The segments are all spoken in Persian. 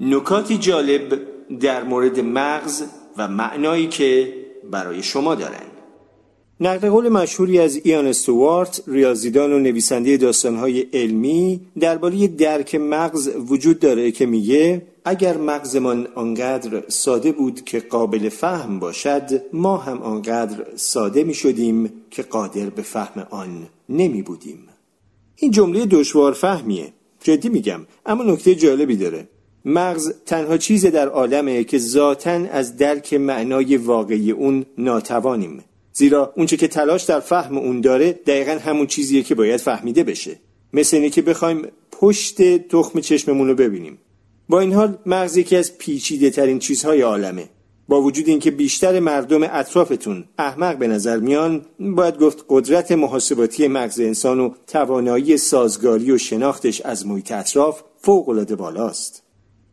نکاتی جالب در مورد مغز و معنایی که برای شما دارن. نقل قول مشهوری از ایان استوارت ریاضیدان و نویسنده داستانهای علمی درباره درک مغز وجود داره که میگه اگر مغزمان آنقدر ساده بود که قابل فهم باشد ما هم آنقدر ساده می شدیم که قادر به فهم آن نمی بودیم این جمله دشوار فهمیه جدی میگم اما نکته جالبی داره. مغز تنها چیز در عالمه که ذاتا از درک معنای واقعی اون ناتوانیم. زیرا اونچه که تلاش در فهم اون داره دقیقا همون چیزیه که باید فهمیده بشه. مثل اینه که بخوایم پشت تخم چشممون رو ببینیم. با این حال مغز یکی از پیچیده ترین چیزهای عالمه. با وجود اینکه بیشتر مردم اطرافتون احمق به نظر میان باید گفت قدرت محاسباتی مغز انسان و توانایی سازگاری و شناختش از محیط اطراف فوق العاده بالاست.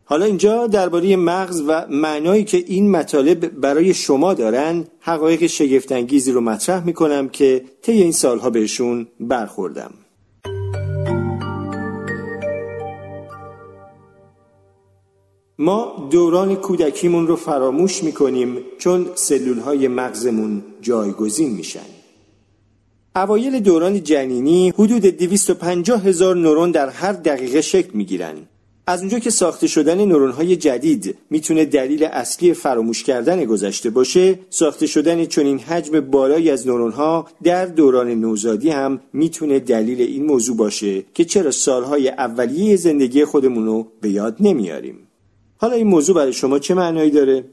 حالا اینجا درباره مغز و معنایی که این مطالب برای شما دارن حقایق شگفتانگیزی رو مطرح می‌کنم که طی این سالها بهشون برخوردم. ما دوران کودکیمون رو فراموش می‌کنیم چون سلول های مغزمون جایگزین میشن. اوایل دوران جنینی حدود 250 هزار نورون در هر دقیقه شکل می‌گیرن. از اونجا که ساخته شدن نورون های جدید می‌تونه دلیل اصلی فراموش کردن گذشته باشه ساخته شدن چنین حجم بالایی از نورون ها در دوران نوزادی هم می‌تونه دلیل این موضوع باشه که چرا سالهای اولیه زندگی خودمون رو به یاد نمیاریم. حالا این موضوع برای شما چه معنایی داره؟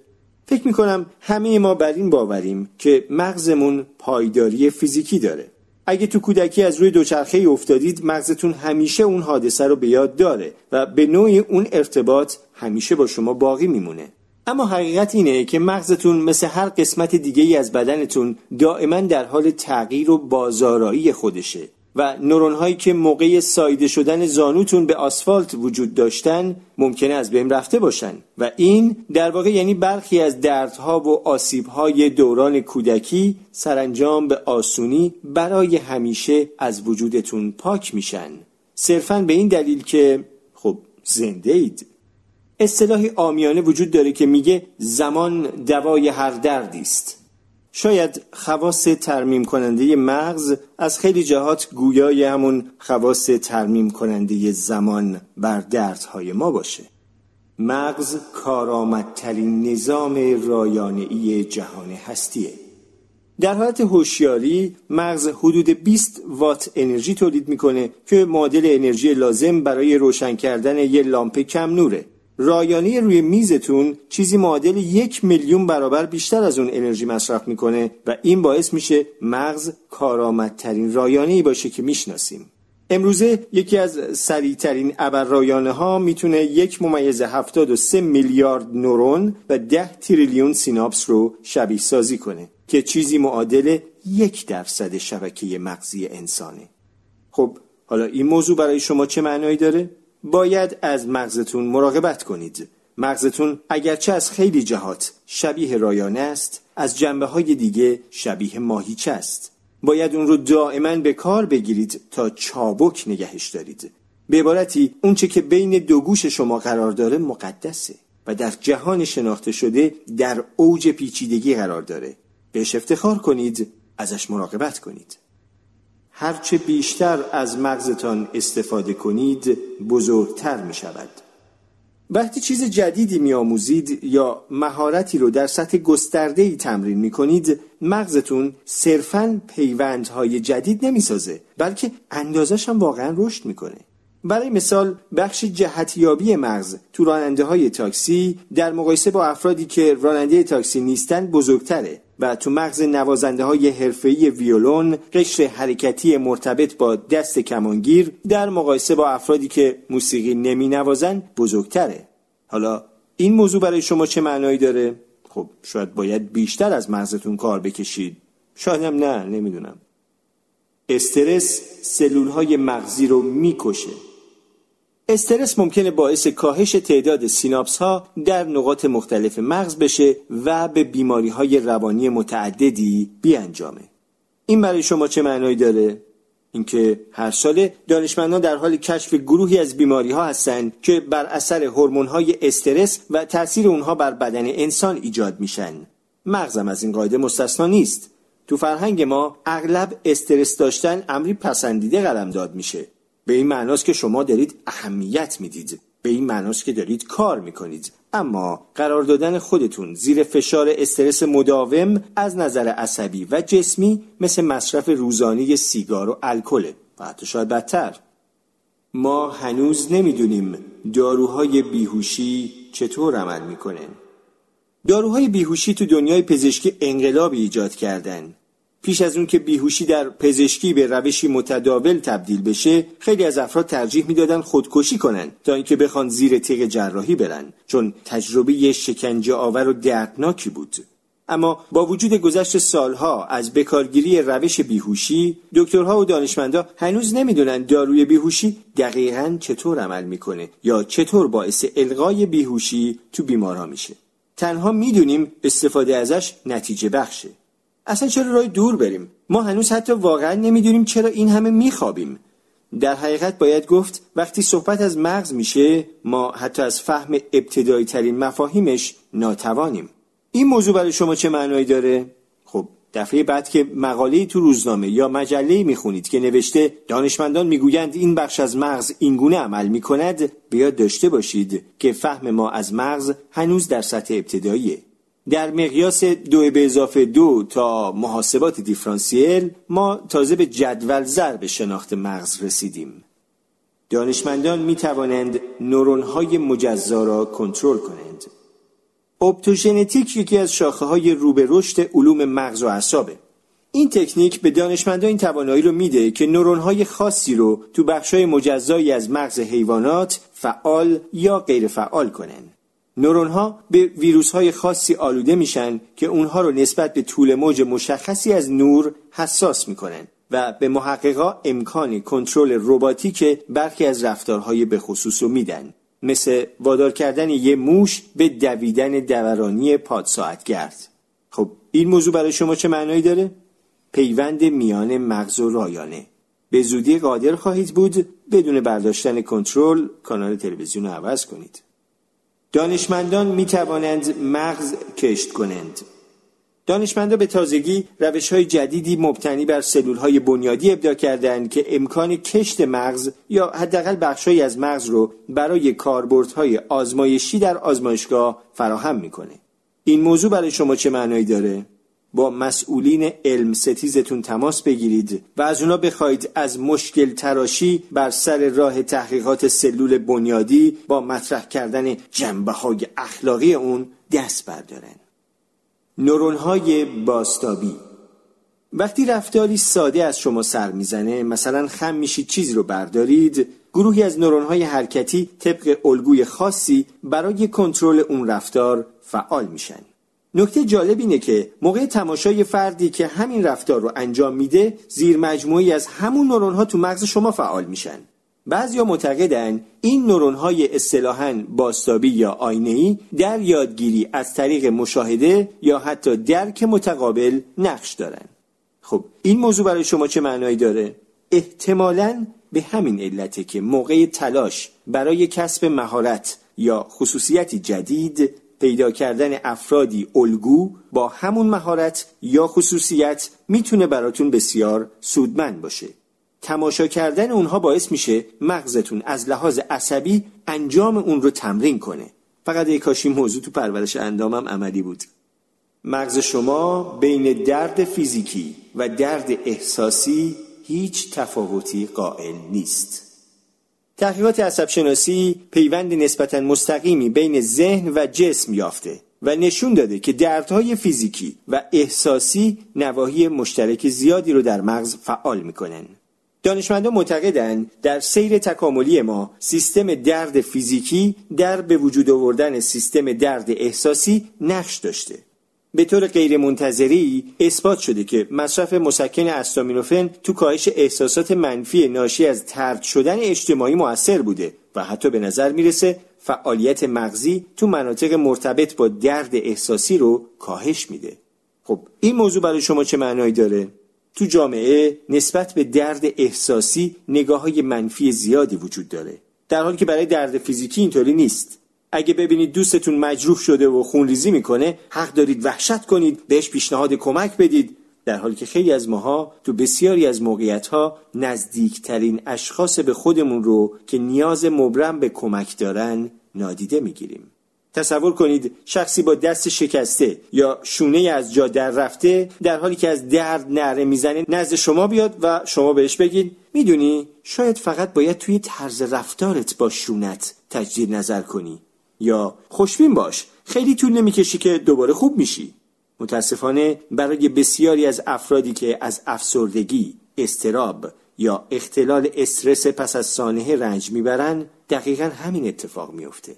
فکر می‌کنم همه ما بر این باوریم که مغزمون پایداری فیزیکی داره. اگه تو کودکی از روی دوچرخه افتادید مغزتون همیشه اون حادثه رو به یاد داره و به نوعی اون ارتباط همیشه با شما باقی میمونه. اما حقیقت اینه که مغزتون مثل هر قسمت دیگه ای از بدنتون دائما در حال تغییر و بازارایی خودشه. و نورون هایی که موقع سایده شدن زانوتون به آسفالت وجود داشتن ممکنه از بین رفته باشن. و این در واقع یعنی برخی از دردها و آسیبهای دوران کودکی سرانجام به آسونی برای همیشه از وجودتون پاک میشن. صرفا به این دلیل که خب زنده اید. اصطلاحی آمیانه وجود داره که میگه زمان دوای هر دردی است. شاید خواص ترمیم کننده مغز از خیلی جهات گویای همون خواص ترمیم کننده زمان بر دردهای ما باشه. مغز کارآمدترین نظام رایانه‌ای جهان هستیه. در حالت هوشیاری مغز حدود 20 وات انرژی تولید می‌کنه که معادل انرژی لازم برای روشن کردن یه لامپ کم نوره. رایانه روی میزتون چیزی معادل یک میلیون برابر بیشتر از اون انرژی مصرف می‌کنه و این باعث میشه مغز کارآمدترین رایانه ای باشه که می‌شناسیم امروزه یکی از سریعترین ابر رایانه ها می‌تونه یک ممیز هفتاد و سه میلیارد نورون و ده تریلیون سیناپس رو شبیه سازی کنه که چیزی معادل یک درصد شبکه مغزی انسانه خب حالا این موضوع برای شما چه معنایی داره؟ باید از مغزتون مراقبت کنید. مغزتون اگرچه از خیلی جهات شبیه رایانه است از جنبه های دیگه شبیه ماهیچه است. باید اون رو دائما به کار بگیرید تا چابک نگهش دارید. به عبارتی اونچه که بین دو گوش شما قرار داره مقدسه و در جهان شناخته شده در اوج پیچیدگی قرار داره. بهش افتخار کنید ازش مراقبت کنید. هرچه بیشتر از مغزتان استفاده کنید بزرگتر می شود وقتی چیز جدیدی می آموزید یا مهارتی رو در سطح گسترده ای تمرین می کنید مغزتون صرفا پیوندهای جدید نمی سازه بلکه اندازش هم واقعا رشد می‌کنه. برای مثال بخش جهتیابی مغز تو راننده های تاکسی در مقایسه با افرادی که راننده تاکسی نیستن بزرگتره. و تو مغز نوازنده های حرفه‌ای ویولون قشر حرکتی مرتبط با دست کمانگیر در مقایسه با افرادی که موسیقی نمی نوازن بزرگتره. حالا این موضوع برای شما چه معنایی داره؟ خب شاید باید بیشتر از مغزتون کار بکشید. شاید هم نه نمی‌دونم. استرس سلول های مغزی رو می‌کشه. استرس ممکنه باعث کاهش تعداد سیناپس ها در نقاط مختلف مغز بشه و به بیماری های روانی متعددی بیانجامه. این برای شما چه معنایی داره؟ اینکه هر سال دانشمندان در حال کشف گروهی از بیماری ها هستند که بر اثر هورمون های استرس و تاثیر اونها بر بدن انسان ایجاد میشن مغزم از این قاعده مستثنا نیست تو فرهنگ ما اغلب استرس داشتن امری پسندیده قلم داد میشه به این معناست که شما دارید اهمیت می‌دید. به این معناست که دارید کار می‌کنید. اما قرار دادن خودتون زیر فشار استرس مداوم از نظر عصبی و جسمی مثل مصرف روزانه سیگار و الکل و حتی شاید بدتر. ما هنوز نمی‌دونیم داروهای بیهوشی چطور عمل می‌کنن. داروهای بیهوشی تو دنیای پزشکی انقلابی ایجاد کردن. پیش از اون که بیهوشی در پزشکی به روشی متداول تبدیل بشه خیلی از افراد ترجیح می‌دادن خودکشی کنن تا اینکه بخوان زیر تیغ جراحی برن چون تجربه شکنجه آور و دردناکی بود. اما با وجود گذشت سالها از بکارگیری روش بیهوشی دکترها و دانشمندا هنوز نمی‌دونن داروی بیهوشی دقیقا چطور عمل می‌کنه یا چطور باعث القای بیهوشی تو بیمارا میشه. تنها می‌دونیم استفاده ازش نتیجه بخشه. اصلا چرا راه دور بریم؟ ما هنوز حتی واقعا نمی‌دونیم چرا این همه میخوابیم. در حقیقت باید گفت وقتی صحبت از مغز میشه ما حتی از فهم ابتدایی ترین مفاهیمش ناتوانیم. این موضوع برای شما چه معنایی داره؟ خب دفعه بعد که مقاله تو روزنامه یا مجله می‌خونید که نوشته دانشمندان می‌گویند این بخش از مغز اینگونه عمل می‌کند بیاد داشته باشید که فهم ما از مغز هنوز در سطح ابتداییه. در مقیاس دو به اضافه دو تا محاسبات دیفرانسیل ما تازه به جدول ضرب شناخت مغز رسیدیم. دانشمندان می توانند نورون های مجزا را کنترل کنند. اپتوژنتیک یکی از شاخه های روبه رشد علوم مغز و اعصابه. این تکنیک به دانشمندان این توانایی رو میده که نورون های خاصی رو تو بخش های مجزایی از مغز حیوانات فعال یا غیر فعال کنند نورون ها به ویروس های خاصی آلوده میشن که اونها رو نسبت به طول موج مشخصی از نور حساس می‌کنن و به محققا امکان کنترل رباتیک برخی از رفتارهای به خصوص رو میدن. مثل وادار کردن یه موش به دویدن دورانی پادساعتگرد. خب این موضوع برای شما چه معنایی داره؟ پیوند میان مغز و رایانه. به زودی قادر خواهید بود بدون برداشتن کنترل کانال تلویزیون رو عوض کنید. دانشمندان می توانند مغز کشت کنند دانشمندان به تازگی روش های جدیدی مبتنی بر سلول های بنیادی ابدا کردند که امکان کشت مغز یا حداقل بخشهایی از مغز رو برای کاربردهای آزمایشی در آزمایشگاه فراهم می‌کنه. این موضوع برای شما چه معنایی داره؟ با مسئولین علم ستیزتون تماس بگیرید و از اونا بخواید از مشکل تراشی بر سر راه تحقیقات سلول بنیادی با مطرح کردن جنبه های اخلاقی اون دست بردارن. نورون های باستابی. وقتی رفتاری ساده از شما سر می‌زنه مثلا خم میشید چیزی رو بردارید گروهی از نورون های حرکتی طبق الگوی خاصی برای کنترل اون رفتار فعال میشن. نکته جالب اینه که موقع تماشای فردی که همین رفتار رو انجام میده زیر مجموعی از همون نورون ها تو مغز شما فعال میشن. بعضیا معتقدن این نورون های اصطلاحا باستابی یا آینه در یادگیری از طریق مشاهده یا حتی درک متقابل نقش دارن. خب این موضوع برای شما چه معنایی داره؟ احتمالا به همین علته که موقع تلاش برای کسب مهارت یا خصوصیتی جدید پیدا کردن افرادی الگو با همون مهارت یا خصوصیت می‌تونه براتون بسیار سودمند باشه. تماشا کردن اونها باعث میشه مغزتون از لحاظ عصبی انجام اون رو تمرین کنه. فقط یک کاشی موضوع تو پرورش اندامم عملی بود. مغز شما بین درد فیزیکی و درد احساسی هیچ تفاوتی قائل نیست. تحقیقات عصب شناسی پیوند نسبتا مستقیمی بین ذهن و جسم یافته و نشون داده که دردهای فیزیکی و احساسی نواحی مشترک زیادی رو در مغز فعال می‌کنن. دانشمندان معتقدند در سیر تکاملی ما سیستم درد فیزیکی در به وجود آوردن سیستم درد احساسی نقش داشته. به طور غیرمنتظری اثبات شده که مصرف مسکن استامینوفن تو کاهش احساسات منفی ناشی از ترد شدن اجتماعی موثر بوده و حتی به نظر می‌رسه فعالیت مغزی تو مناطق مرتبط با درد احساسی رو کاهش میده. خب این موضوع برای شما چه معنایی داره؟ تو جامعه نسبت به درد احساسی نگاه های منفی زیادی وجود داره در حالی که برای درد فیزیکی اینطوری نیست اگه ببینید دوستتون مجروح شده و خونریزی می‌کنه حق دارید وحشت کنید بهش پیشنهاد کمک بدید. در حالی که خیلی از ماها تو بسیاری از موقعیت ها نزدیکترین اشخاص به خودمون رو که نیاز مبرم به کمک دارن نادیده می‌گیریم. تصور کنید شخصی با دست شکسته یا شونه از جا در رفته در حالی که از درد نره می‌زنه نزد شما بیاد و شما بهش بگید می‌دونی شاید فقط باید توی طرز رفتارت با شونت تجدید نظر کنی. یا خوشبین باش خیلی طول نمی‌کشی که دوباره خوب میشی متاسفانه برای بسیاری از افرادی که از افسردگی، استراب یا اختلال استرس پس از سانحه رنج می‌برن دقیقا همین اتفاق میفته.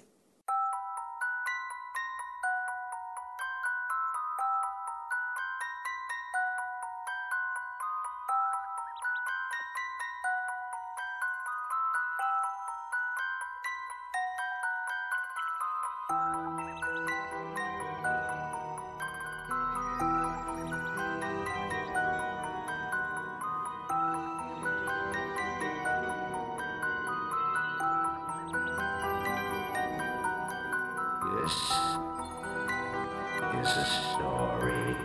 is a story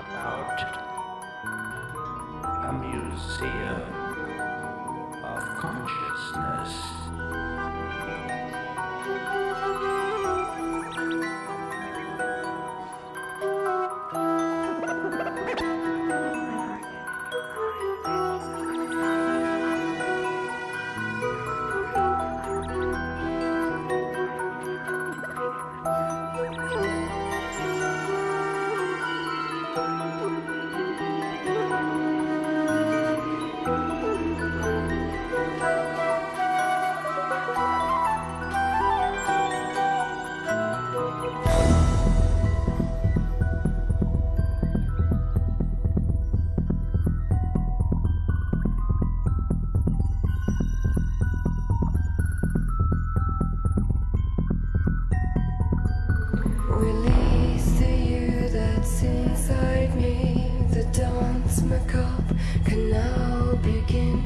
about a museum of consciousness. inside me The dance macabre can now begin.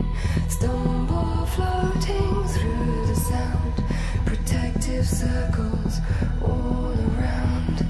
Stumble floating through the sound Protective circles all around.